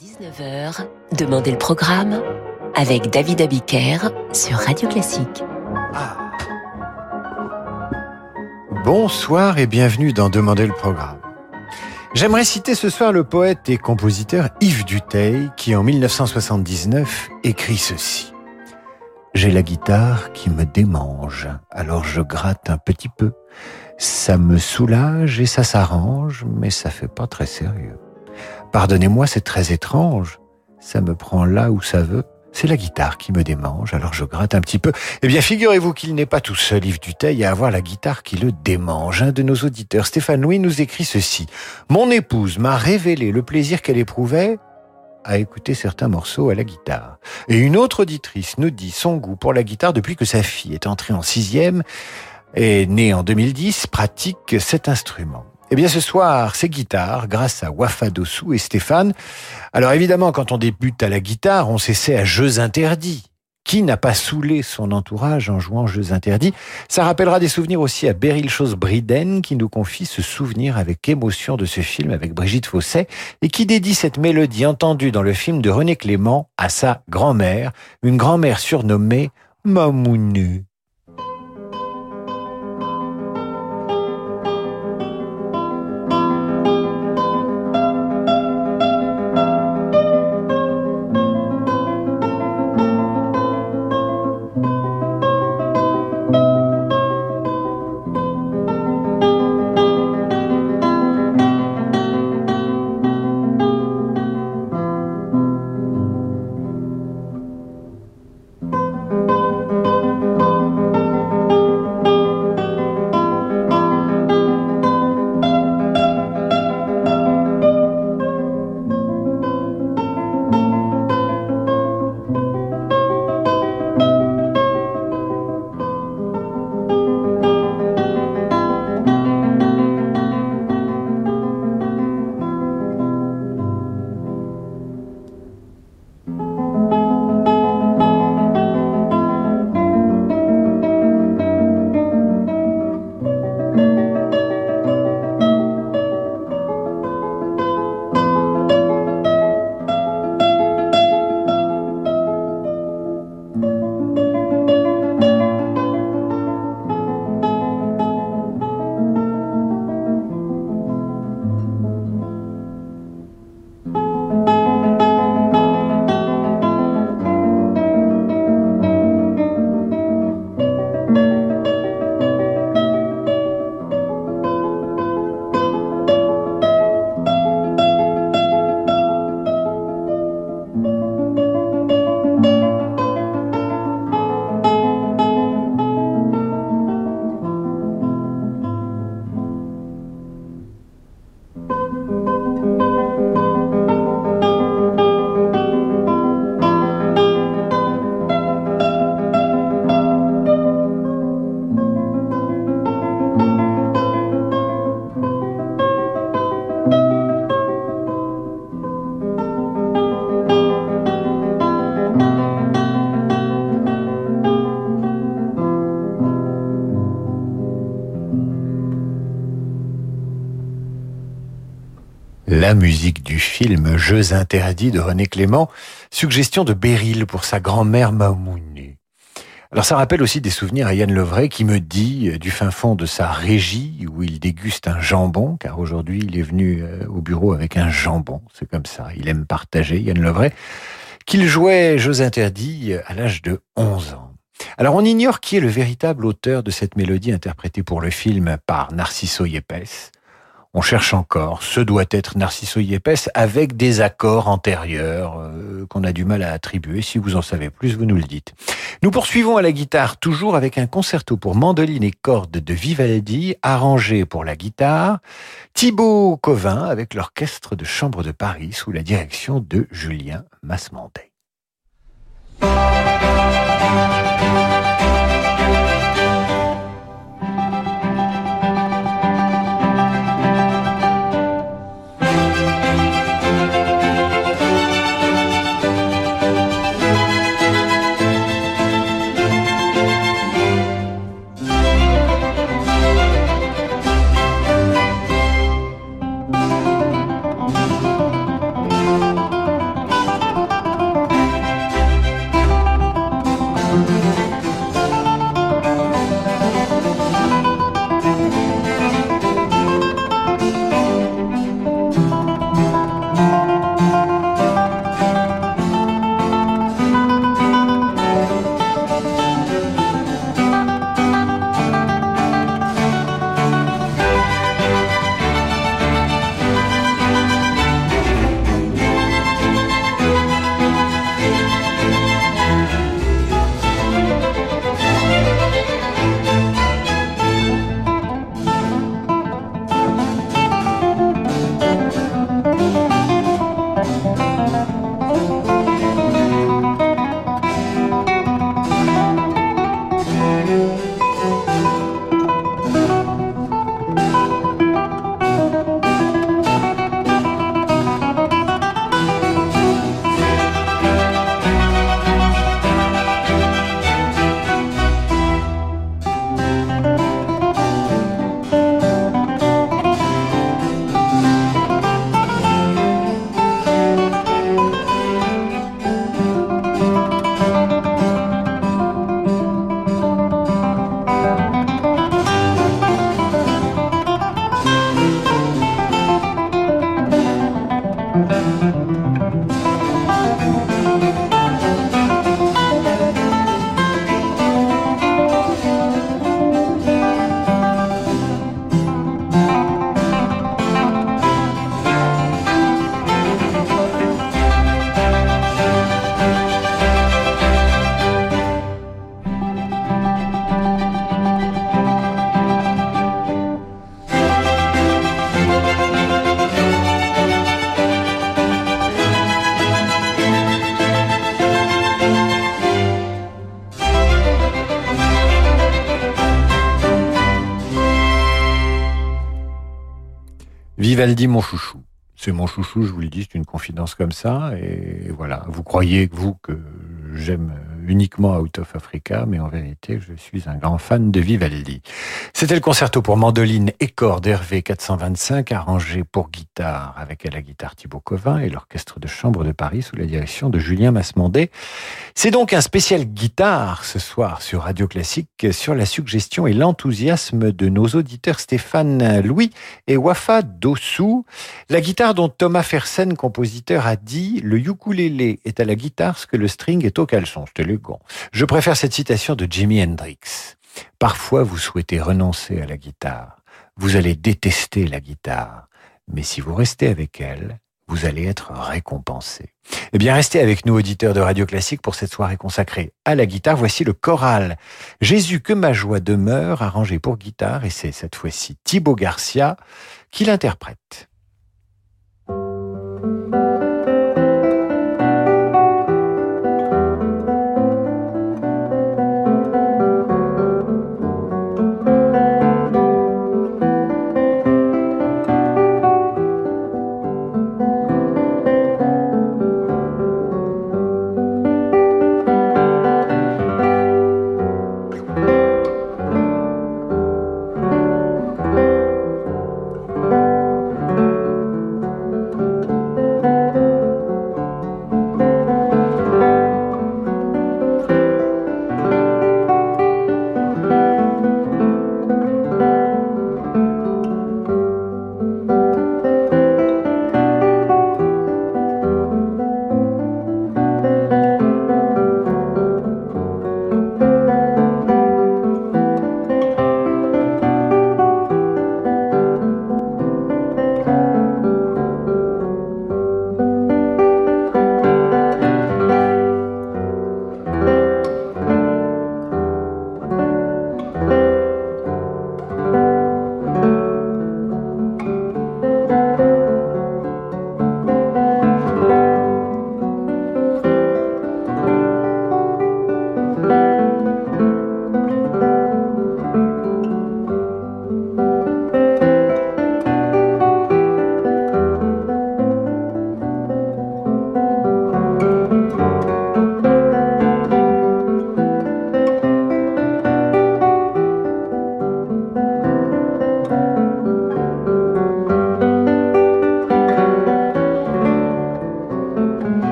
19h, Demandez le programme avec David Abiker sur Radio Classique. Ah. Bonsoir et bienvenue dans Demandez le programme. J'aimerais citer ce soir le poète et compositeur Yves Duteil qui en 1979 écrit ceci. J'ai la guitare qui me démange, alors je gratte un petit peu. Ça me soulage et ça s'arrange, mais ça fait pas très sérieux. Pardonnez-moi, c'est très étrange. Ça me prend là où ça veut. C'est la guitare qui me démange, alors je gratte un petit peu. Eh bien, figurez-vous qu'il n'est pas tout seul, Yves Duteil, à avoir la guitare qui le démange. Un de nos auditeurs, Stéphane Louis, nous écrit ceci. Mon épouse m'a révélé le plaisir qu'elle éprouvait à écouter certains morceaux à la guitare. Et une autre auditrice nous dit son goût pour la guitare depuis que sa fille est entrée en sixième et née en 2010, pratique cet instrument. Eh bien, ce soir, c'est guitare, grâce à Wafa Dossou et Stéphane. Alors évidemment, quand on débute à la guitare, on s'essaie à jeux interdits. Qui n'a pas saoulé son entourage en jouant jeux interdits? Ça rappellera des souvenirs aussi à Beryl Chose Briden, qui nous confie ce souvenir avec émotion de ce film avec Brigitte Fosset, et qui dédie cette mélodie entendue dans le film de René Clément à sa grand-mère, une grand-mère surnommée Mamounou. La musique du film Jeux interdits de René Clément, suggestion de Beryl pour sa grand-mère Mamouni. Alors ça rappelle aussi des souvenirs à Yann Levray qui me dit, euh, du fin fond de sa régie, où il déguste un jambon, car aujourd'hui il est venu euh, au bureau avec un jambon, c'est comme ça, il aime partager, Yann Levray, qu'il jouait Jeux interdits à l'âge de 11 ans. Alors on ignore qui est le véritable auteur de cette mélodie interprétée pour le film par Narciso Yepes. On cherche encore. Ce doit être Narciso Yepes avec des accords antérieurs euh, qu'on a du mal à attribuer. Si vous en savez plus, vous nous le dites. Nous poursuivons à la guitare, toujours avec un concerto pour mandoline et cordes de Vivaldi, arrangé pour la guitare. Thibaut Covin avec l'orchestre de chambre de Paris sous la direction de Julien Masmondet. Vivaldi, mon chouchou. C'est mon chouchou, je vous le dis, c'est une confidence comme ça. Et voilà, vous croyez, vous, que j'aime uniquement Out of Africa, mais en vérité, je suis un grand fan de Vivaldi. C'était le concerto pour mandoline et cordes d'Hervé 425, arrangé pour guitare avec à la guitare Thibaut Covin et l'orchestre de chambre de Paris sous la direction de Julien Masmondé. C'est donc un spécial guitare ce soir sur Radio Classique sur la suggestion et l'enthousiasme de nos auditeurs Stéphane Louis et Wafa Dossou. La guitare dont Thomas Fersen, compositeur, a dit le ukulélé est à la guitare ce que le string est au caleçon. C'était le Je préfère cette citation de Jimi Hendrix. Parfois, vous souhaitez renoncer à la guitare. Vous allez détester la guitare. Mais si vous restez avec elle, vous allez être récompensé. Eh bien, restez avec nous, auditeurs de Radio Classique, pour cette soirée consacrée à la guitare. Voici le choral Jésus que ma joie demeure, arrangé pour guitare, et c'est cette fois-ci Thibaut Garcia qui l'interprète.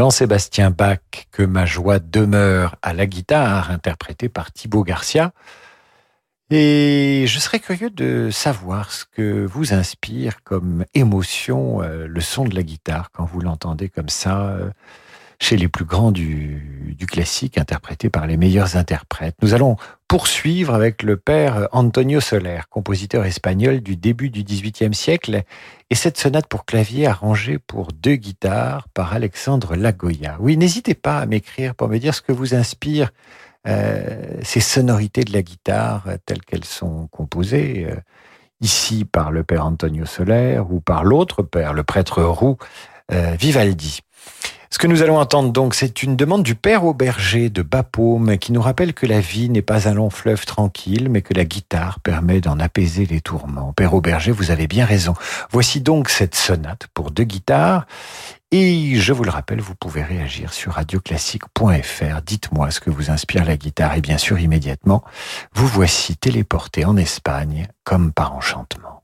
Jean-Sébastien Bach, Que ma joie demeure à la guitare, interprété par Thibaut Garcia. Et je serais curieux de savoir ce que vous inspire comme émotion euh, le son de la guitare quand vous l'entendez comme ça. Euh, chez les plus grands du, classique, interprété par les meilleurs interprètes. Nous allons poursuivre avec le père Antonio Soler, compositeur espagnol du début du XVIIIe siècle, et cette sonate pour clavier arrangée pour deux guitares par Alexandre Lagoya. Oui, n'hésitez pas à m'écrire pour me dire ce que vous inspire euh, ces sonorités de la guitare telles qu'elles sont composées. ici par le père Antonio Soler ou par l'autre père, le prêtre roux euh, Vivaldi. Ce que nous allons entendre donc, c'est une demande du père Auberger de Bapaume qui nous rappelle que la vie n'est pas un long fleuve tranquille, mais que la guitare permet d'en apaiser les tourments. Père Auberger, vous avez bien raison. Voici donc cette sonate pour deux guitares. Et je vous le rappelle, vous pouvez réagir sur radioclassique.fr. Dites-moi ce que vous inspire la guitare et bien sûr immédiatement, vous voici téléporté en Espagne comme par enchantement.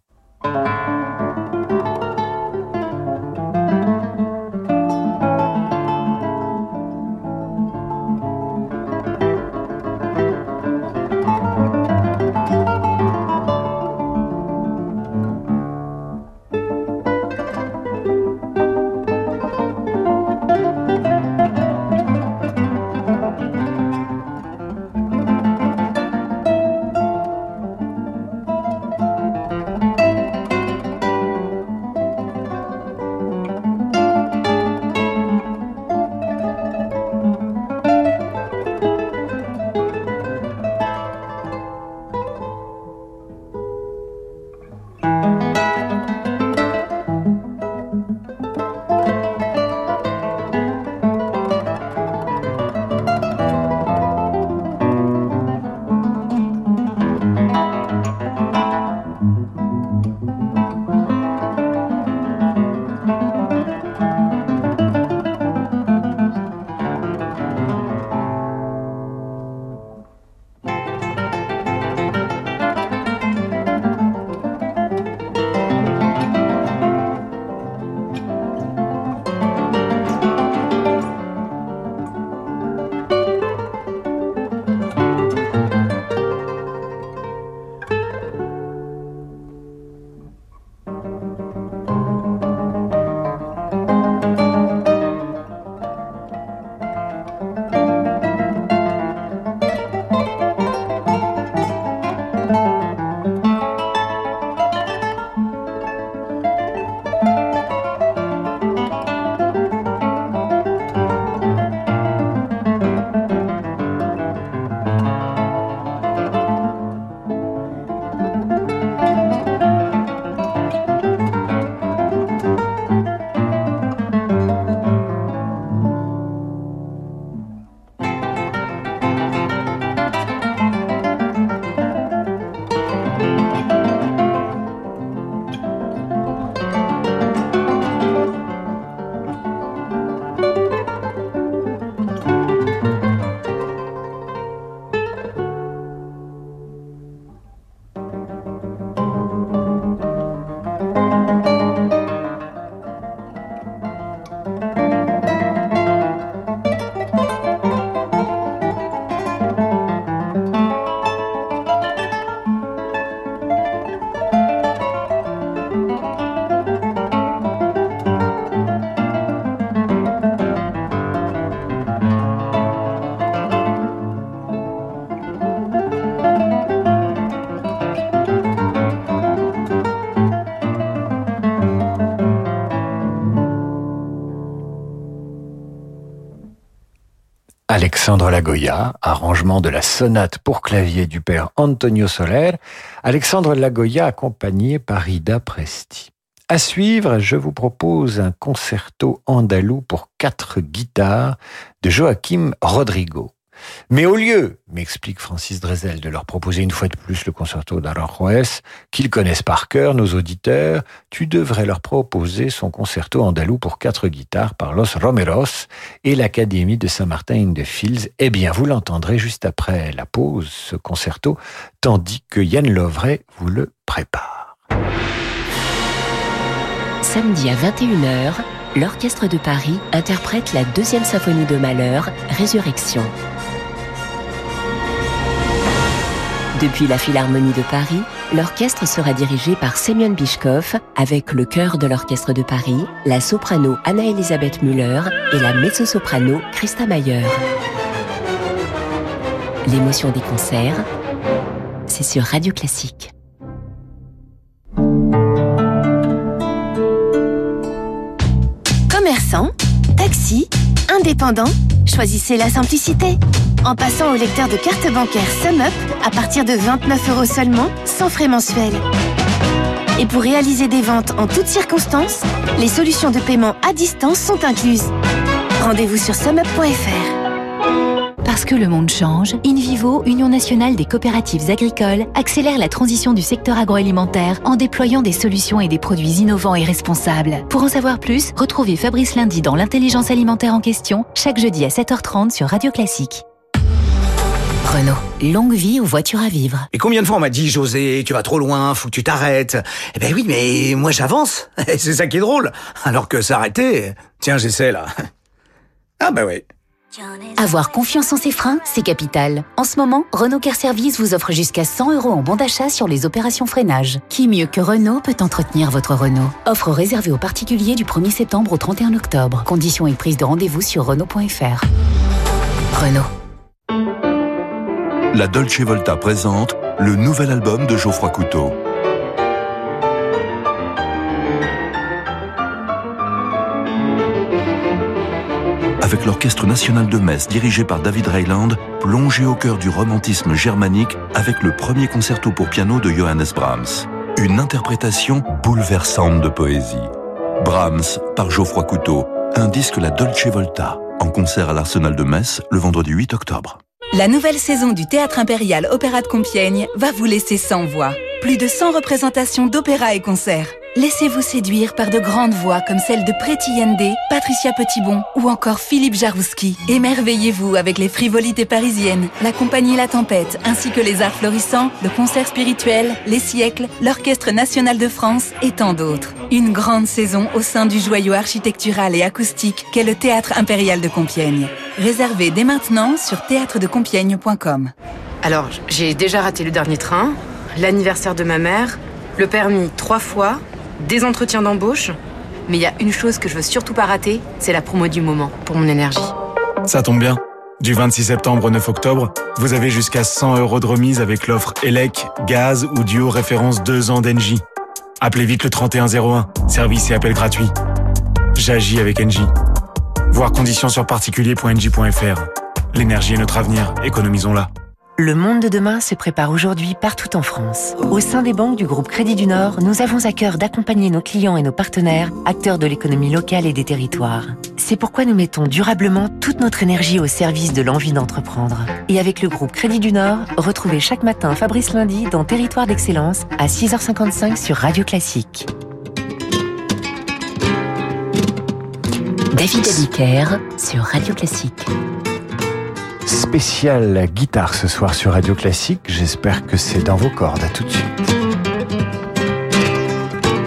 Alexandre Lagoya, arrangement de la sonate pour clavier du père Antonio Soler, Alexandre Lagoya accompagné par Ida Presti. À suivre, je vous propose un concerto andalou pour quatre guitares de Joachim Rodrigo. Mais au lieu, m'explique Francis Drezel, de leur proposer une fois de plus le concerto d'Aranjuez, qu'ils connaissent par cœur, nos auditeurs, tu devrais leur proposer son concerto andalou pour quatre guitares par Los Romeros et l'Académie de Saint-Martin de Fields. Eh bien, vous l'entendrez juste après la pause, ce concerto, tandis que Yann Lovray vous le prépare. Samedi à 21h, l'Orchestre de Paris interprète la deuxième symphonie de Malheur, Résurrection. Depuis la Philharmonie de Paris, l'orchestre sera dirigé par Semyon Bishkov avec le chœur de l'Orchestre de Paris, la soprano Anna-Elisabeth Müller et la mezzo-soprano Christa Mayer. L'émotion des concerts, c'est sur Radio Classique. Commerçant, taxi, indépendant, choisissez la simplicité. En passant au lecteur de carte bancaire SumUp à partir de 29 euros seulement, sans frais mensuels. Et pour réaliser des ventes en toutes circonstances, les solutions de paiement à distance sont incluses. Rendez-vous sur sumup.fr. Parce que le monde change, InVivo, Union nationale des coopératives agricoles, accélère la transition du secteur agroalimentaire en déployant des solutions et des produits innovants et responsables. Pour en savoir plus, retrouvez Fabrice Lundi dans l'intelligence alimentaire en question, chaque jeudi à 7h30 sur Radio Classique. Renault. Longue vie aux voitures à vivre. Et combien de fois on m'a dit, José, tu vas trop loin, faut que tu t'arrêtes. Eh ben oui, mais moi j'avance. C'est ça qui est drôle. Alors que s'arrêter, tiens, j'essaie là. Ah bah oui. Avoir confiance en ses freins, c'est capital. En ce moment, Renault Care Service vous offre jusqu'à 100 euros en bon d'achat sur les opérations freinage. Qui mieux que Renault peut entretenir votre Renault? Offre réservée aux particuliers du 1er septembre au 31 octobre. Conditions et prise de rendez-vous sur Renault.fr. Renault. La Dolce Volta présente le nouvel album de Geoffroy Couteau. Avec l'Orchestre national de Metz dirigé par David Reiland, plongé au cœur du romantisme germanique avec le premier concerto pour piano de Johannes Brahms. Une interprétation bouleversante de poésie. Brahms par Geoffroy Couteau, un disque La Dolce Volta, en concert à l'Arsenal de Metz le vendredi 8 octobre. La nouvelle saison du Théâtre Impérial Opéra de Compiègne va vous laisser sans voix. Plus de 100 représentations d'opéra et concerts. Laissez-vous séduire par de grandes voix comme celle de Preti Yende, Patricia Petitbon ou encore Philippe Jarouski. Émerveillez-vous avec les frivolités parisiennes, la compagnie La Tempête, ainsi que les arts florissants, le concert spirituel, les siècles, l'Orchestre national de France et tant d'autres. Une grande saison au sein du joyau architectural et acoustique qu'est le Théâtre Impérial de Compiègne. Réservé dès maintenant sur théâtredecompiègne.com. Alors, j'ai déjà raté le dernier train, l'anniversaire de ma mère, le permis trois fois, des entretiens d'embauche. Mais il y a une chose que je veux surtout pas rater, c'est la promo du moment pour mon énergie. Ça tombe bien. Du 26 septembre au 9 octobre, vous avez jusqu'à 100 euros de remise avec l'offre ELEC, gaz ou duo référence 2 ans d'Engie. Appelez vite le 3101, service et appel gratuit. J'agis avec Engie. Voir conditions sur particulier.engie.fr. L'énergie est notre avenir, économisons-la. Le monde de demain se prépare aujourd'hui partout en France. Au sein des banques du groupe Crédit du Nord, nous avons à cœur d'accompagner nos clients et nos partenaires, acteurs de l'économie locale et des territoires. C'est pourquoi nous mettons durablement toute notre énergie au service de l'envie d'entreprendre. Et avec le groupe Crédit du Nord, retrouvez chaque matin Fabrice Lundi dans Territoire d'Excellence à 6h55 sur Radio Classique. David Abiker sur Radio Classique spécial guitare ce soir sur Radio Classique. J'espère que c'est dans vos cordes. À tout de suite.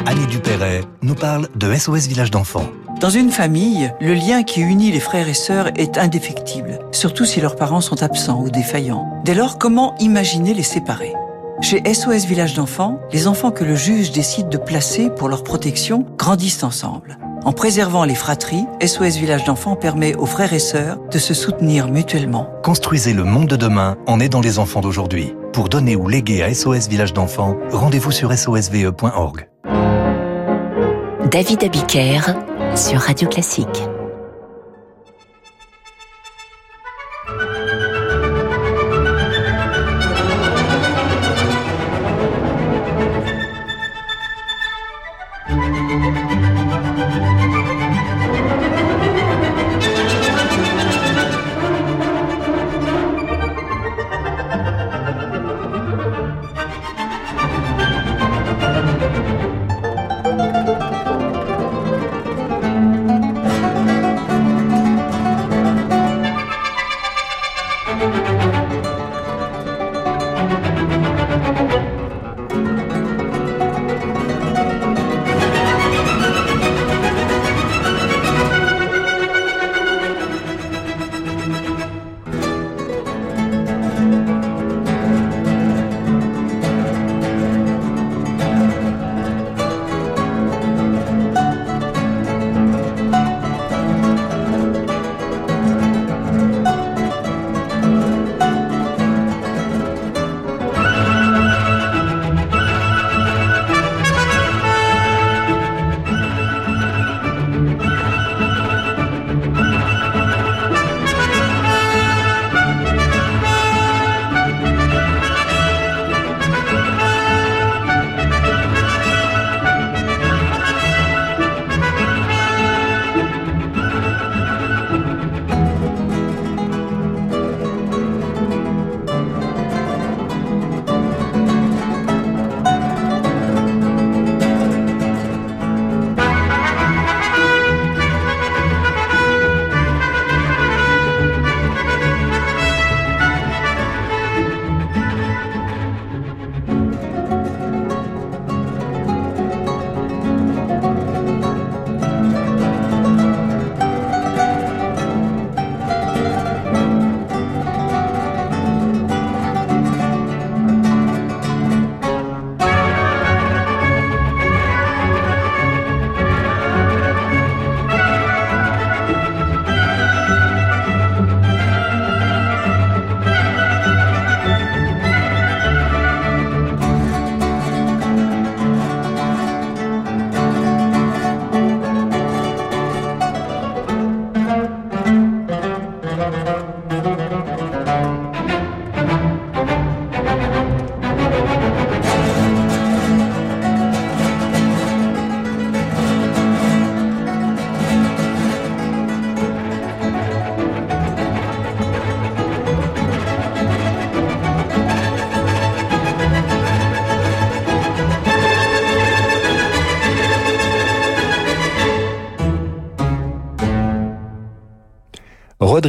Annie Dupéret nous parle de SOS Village d'enfants. Dans une famille, le lien qui unit les frères et sœurs est indéfectible, surtout si leurs parents sont absents ou défaillants. Dès lors, comment imaginer les séparer? Chez SOS Village d'enfants, les enfants que le juge décide de placer pour leur protection grandissent ensemble. En préservant les fratries, SOS Village d'enfants permet aux frères et sœurs de se soutenir mutuellement. Construisez le monde de demain en aidant les enfants d'aujourd'hui. Pour donner ou léguer à SOS Village d'enfants, rendez-vous sur sosve.org. David Abiker sur Radio Classique.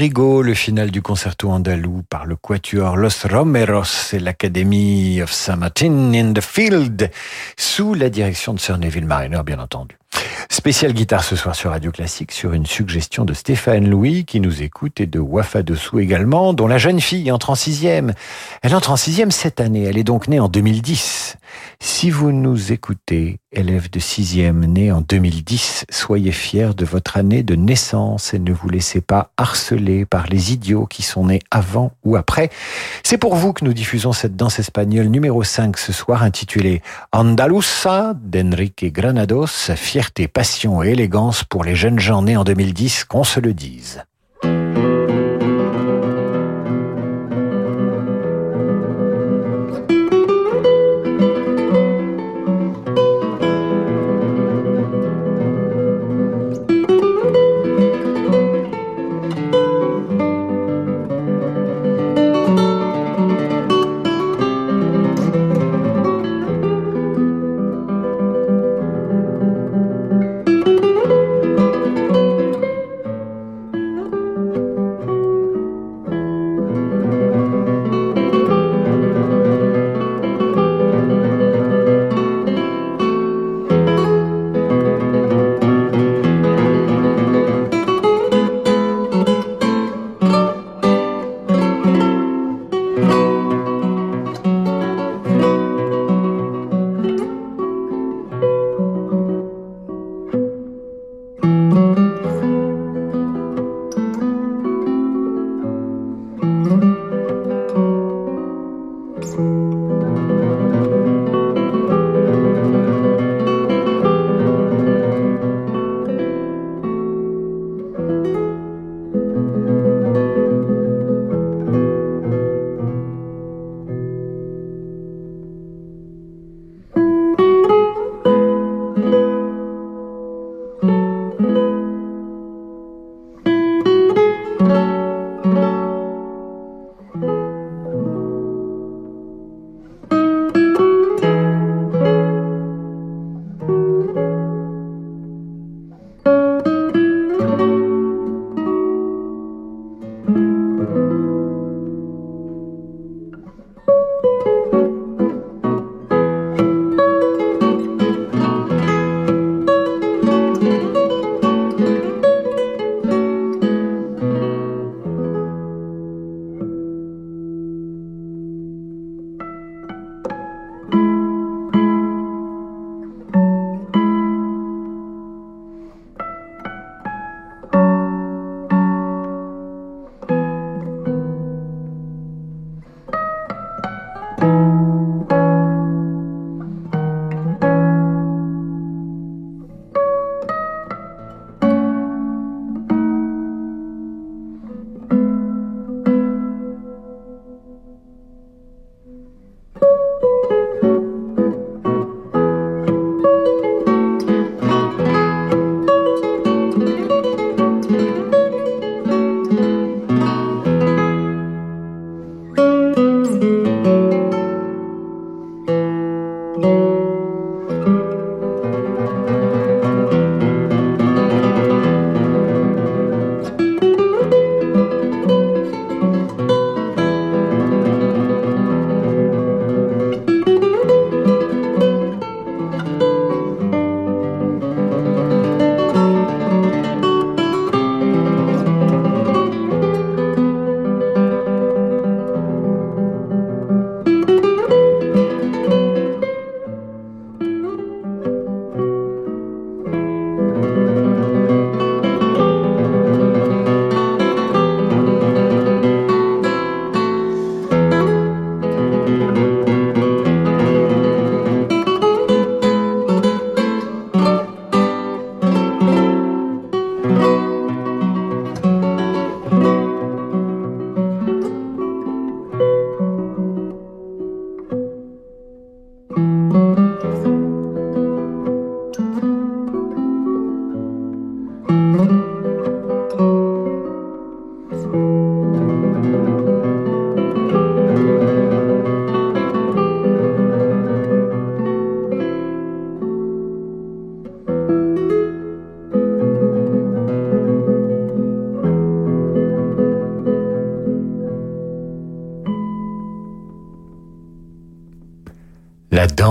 Rodrigo, le final du concerto andalou par le quatuor Los Romeros et l'Academy of San Martin in the Field, sous la direction de Sir Neville Mariner, bien entendu. Spécial guitare ce soir sur Radio Classique sur une suggestion de Stéphane Louis qui nous écoute et de Wafa Dessous également, dont la jeune fille entre en sixième. Elle entre en sixième cette année, elle est donc née en 2010. Si vous nous écoutez, élève de sixième né en 2010, soyez fiers de votre année de naissance et ne vous laissez pas harceler par les idiots qui sont nés avant ou après. C'est pour vous que nous diffusons cette danse espagnole numéro 5 ce soir intitulée Andalusa d'Enrique Granados, fierté, passion et élégance pour les jeunes gens nés en 2010, qu'on se le dise.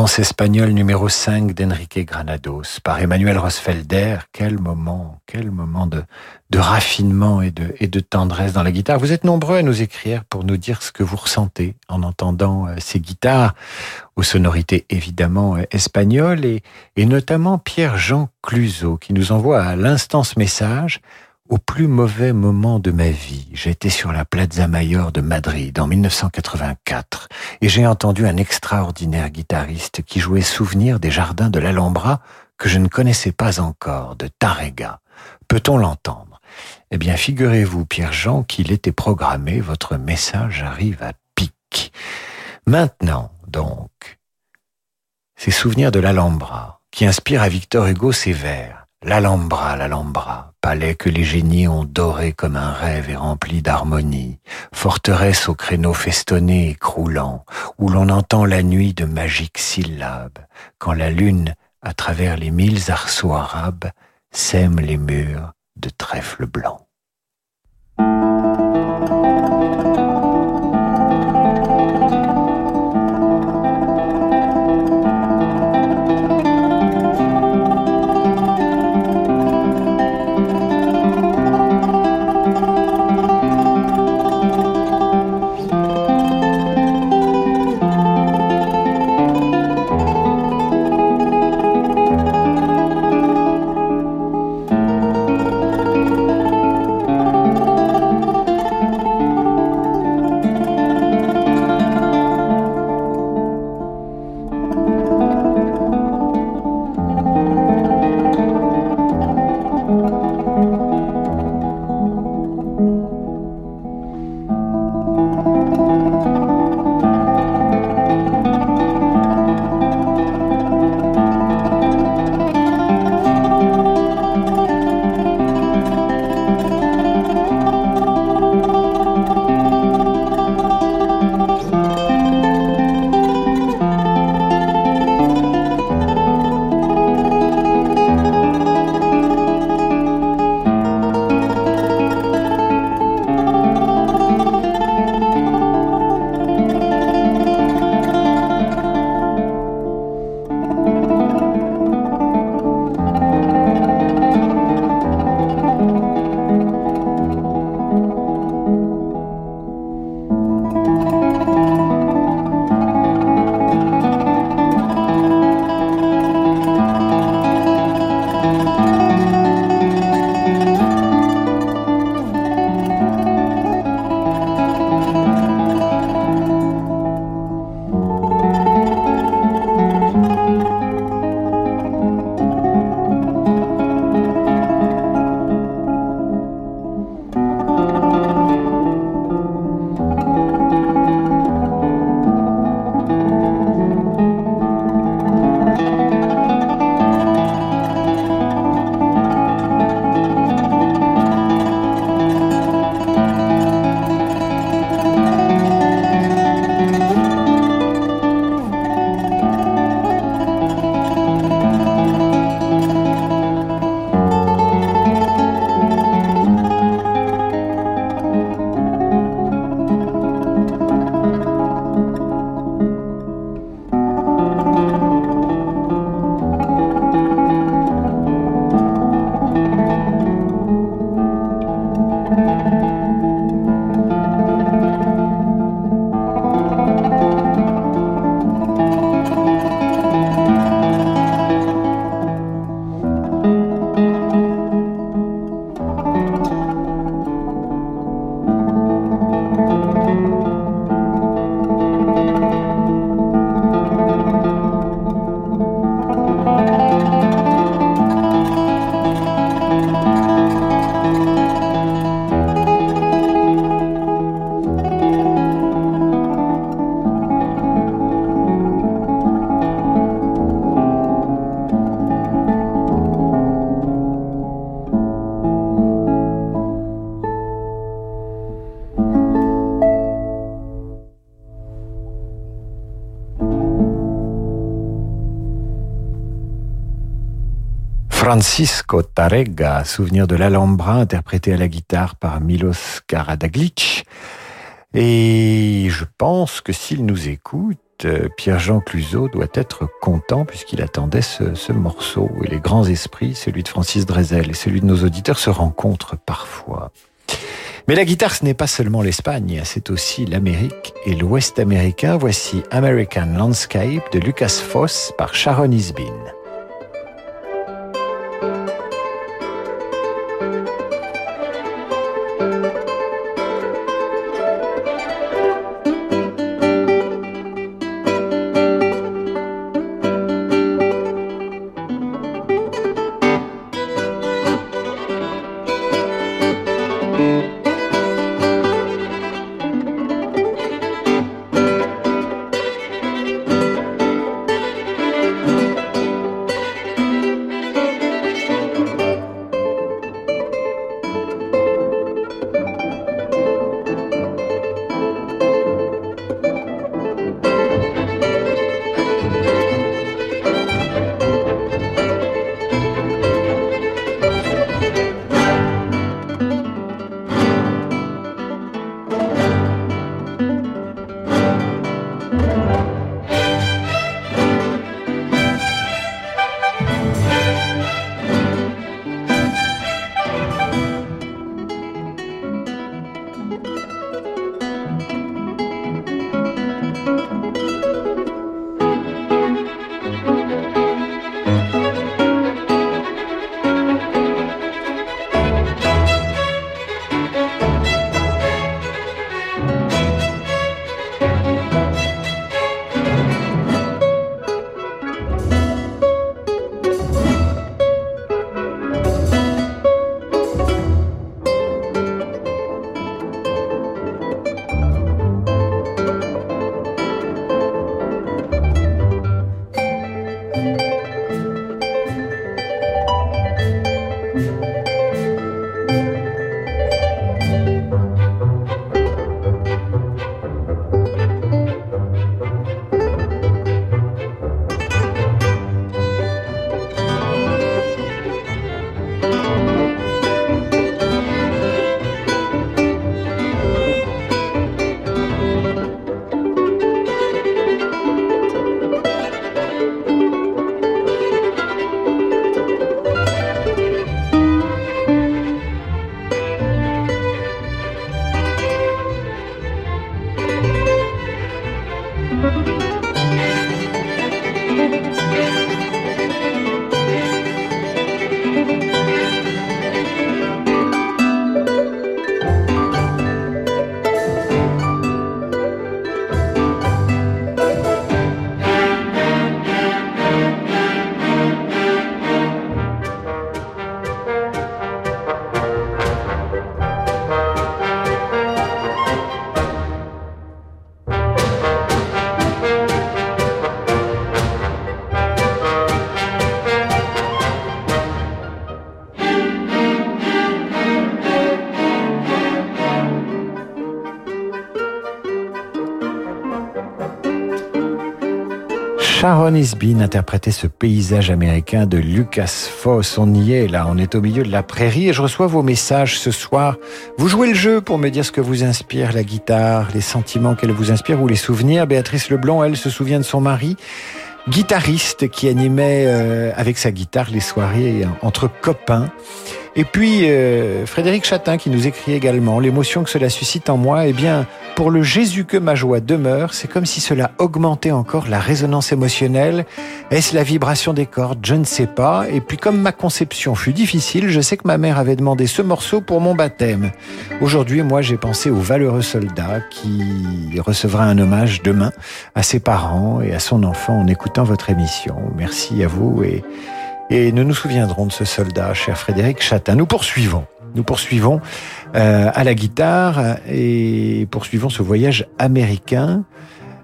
Danse espagnole numéro 5 d'Enrique Granados par Emmanuel Rosfelder. Quel moment, quel moment de, raffinement et de, et de tendresse dans la guitare. Vous êtes nombreux à nous écrire pour nous dire ce que vous ressentez en entendant euh, ces guitares aux sonorités évidemment euh, espagnoles et, et notamment Pierre-Jean Cluzot qui nous envoie à l'instant ce message au plus mauvais moment de ma vie, j'étais sur la Plaza Mayor de Madrid en 1984 et j'ai entendu un extraordinaire guitariste qui jouait Souvenir des jardins de l'Alhambra que je ne connaissais pas encore, de Tarrega. Peut-on l'entendre? Eh bien, figurez-vous, Pierre-Jean, qu'il était programmé, votre message arrive à pic. Maintenant, donc, ces souvenirs de l'Alhambra qui inspirent à Victor Hugo ses vers. L'Alhambra, l'Alhambra, palais que les génies ont doré comme un rêve et rempli d'harmonie, forteresse aux créneaux festonnés et croulants, où l'on entend la nuit de magiques syllabes, quand la lune, à travers les mille arceaux arabes, sème les murs de trèfle blanc. Francisco Tarrega, souvenir de l'Alhambra, interprété à la guitare par Milos Karadaglic. Et je pense que s'il nous écoute, euh, Pierre-Jean Cluzot doit être content puisqu'il attendait ce, ce, morceau. Et les grands esprits, celui de Francis Drezel et celui de nos auditeurs, se rencontrent parfois. Mais la guitare, ce n'est pas seulement l'Espagne, c'est aussi l'Amérique et l'Ouest américain. Voici American Landscape de Lucas Foss par Sharon Isbin. Sharon Isbin interprétait ce paysage américain de Lucas Foss. On y est là, on est au milieu de la prairie et je reçois vos messages ce soir. Vous jouez le jeu pour me dire ce que vous inspire la guitare, les sentiments qu'elle vous inspire ou les souvenirs. Béatrice Leblanc, elle, se souvient de son mari guitariste qui animait euh, avec sa guitare les soirées entre copains. Et puis euh, Frédéric Chatin qui nous écrit également l'émotion que cela suscite en moi. Eh bien, pour le Jésus que ma joie demeure, c'est comme si cela augmentait encore la résonance émotionnelle. Est-ce la vibration des cordes? Je ne sais pas. Et puis comme ma conception fut difficile, je sais que ma mère avait demandé ce morceau pour mon baptême. Aujourd'hui, moi, j'ai pensé au valeureux soldat qui recevra un hommage demain à ses parents et à son enfant en écoutant votre émission. Merci à vous et et nous nous souviendrons de ce soldat, cher Frédéric Chatin. Nous poursuivons. Nous poursuivons euh, à la guitare et poursuivons ce voyage américain.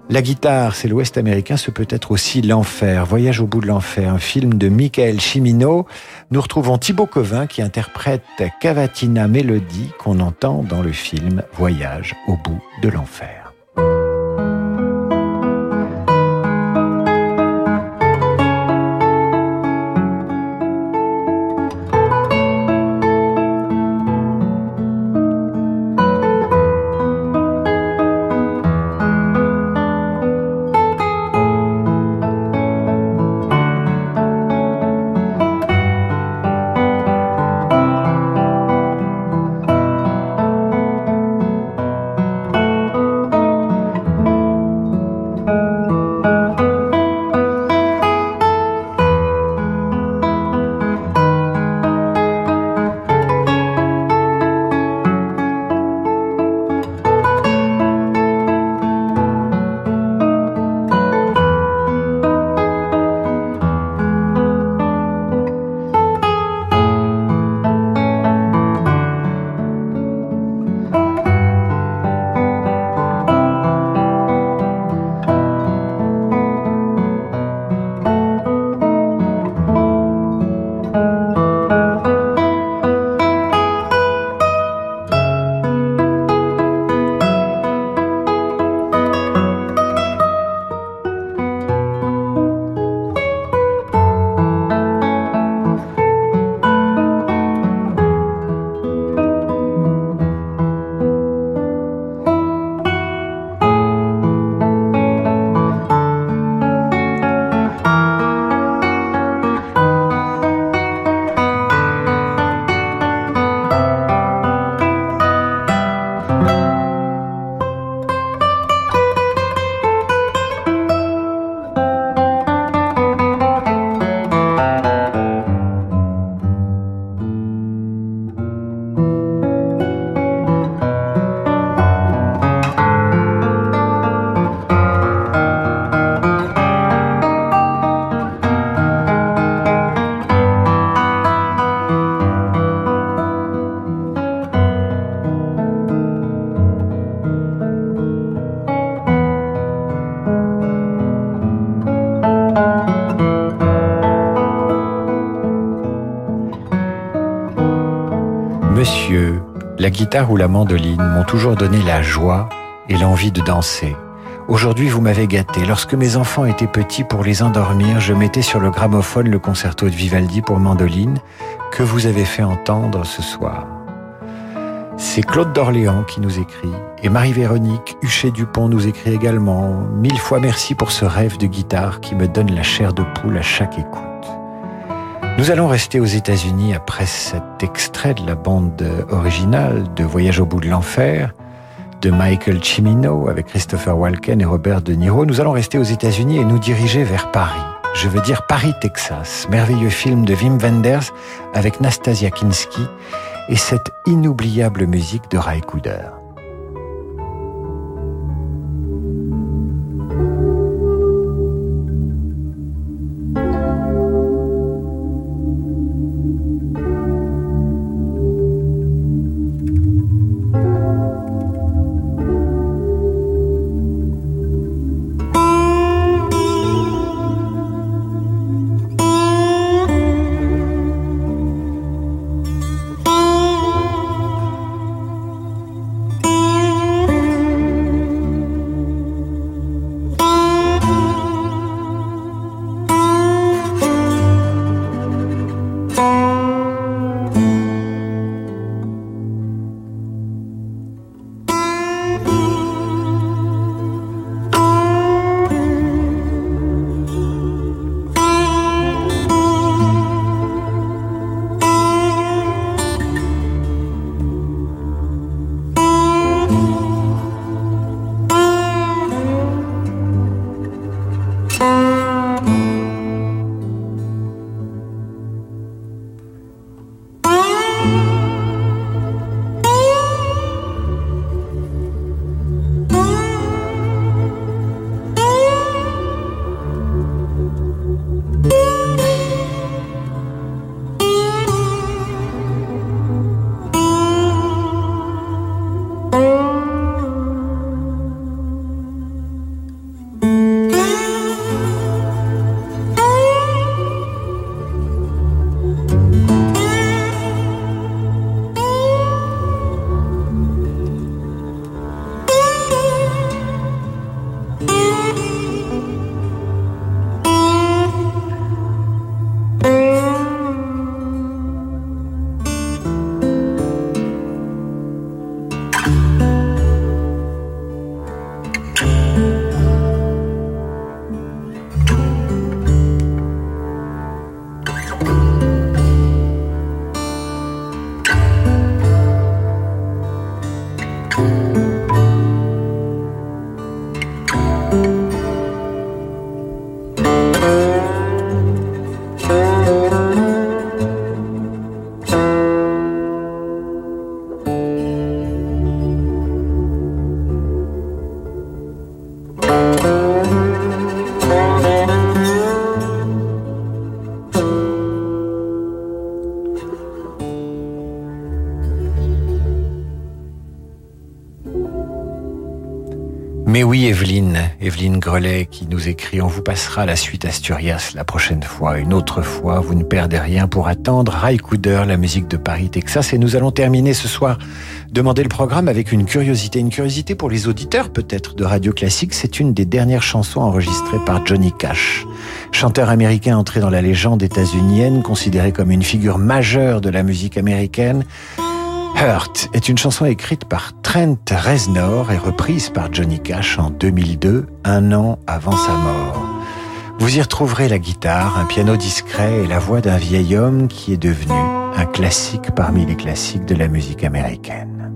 La guitare, c'est l'Ouest américain, ce peut être aussi l'enfer. Voyage au bout de l'enfer, un film de Michael Cimino. Nous retrouvons Thibaut Covin qui interprète Cavatina Mélodie qu'on entend dans le film Voyage au bout de l'enfer. Ou la mandoline m'ont toujours donné la joie et l'envie de danser. Aujourd'hui, vous m'avez gâté. Lorsque mes enfants étaient petits, pour les endormir, je mettais sur le gramophone le concerto de Vivaldi pour mandoline que vous avez fait entendre ce soir. C'est Claude d'Orléans qui nous écrit et Marie-Véronique Huchet-Dupont nous écrit également Mille fois merci pour ce rêve de guitare qui me donne la chair de poule à chaque écoute. Nous allons rester aux États-Unis après cet extrait de la bande originale de Voyage au bout de l'enfer de Michael Cimino avec Christopher Walken et Robert De Niro. Nous allons rester aux États-Unis et nous diriger vers Paris. Je veux dire Paris, Texas. Merveilleux film de Wim Wenders avec Nastasia Kinski et cette inoubliable musique de Ray Cooder. Qui nous écrit, on vous passera la suite Asturias la prochaine fois, une autre fois, vous ne perdez rien pour attendre Ray Cooder, la musique de Paris, Texas. Et nous allons terminer ce soir, demander le programme avec une curiosité, une curiosité pour les auditeurs peut-être de Radio Classique. C'est une des dernières chansons enregistrées par Johnny Cash, chanteur américain entré dans la légende états-unienne, considéré comme une figure majeure de la musique américaine. Hurt est une chanson écrite par Trent Reznor et reprise par Johnny Cash en 2002, un an avant sa mort. Vous y retrouverez la guitare, un piano discret et la voix d'un vieil homme qui est devenu un classique parmi les classiques de la musique américaine.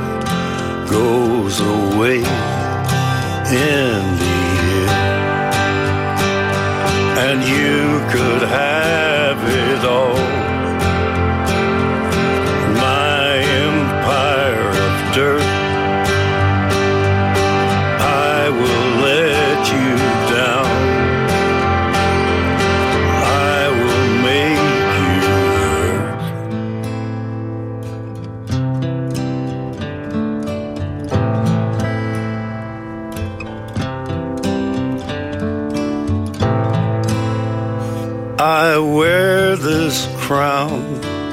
goes away in the end. And you could have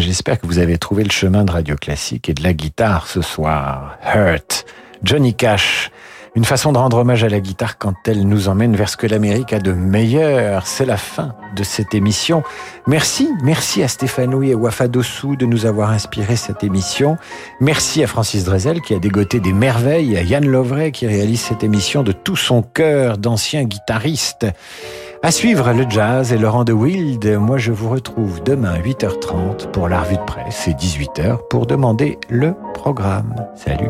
j'espère que vous avez trouvé le chemin de Radio Classique et de la guitare ce soir. Hurt, Johnny Cash. Une façon de rendre hommage à la guitare quand elle nous emmène vers ce que l'Amérique a de meilleur. C'est la fin de cette émission. Merci, merci à Stéphanoui et Wafa Dossou de nous avoir inspiré cette émission. Merci à Francis Drezel qui a dégoté des merveilles, à Yann Lovray qui réalise cette émission de tout son cœur d'ancien guitariste. À suivre le jazz et Laurent de Wild. Moi, je vous retrouve demain à 8h30 pour la revue de presse et 18h pour demander le programme. Salut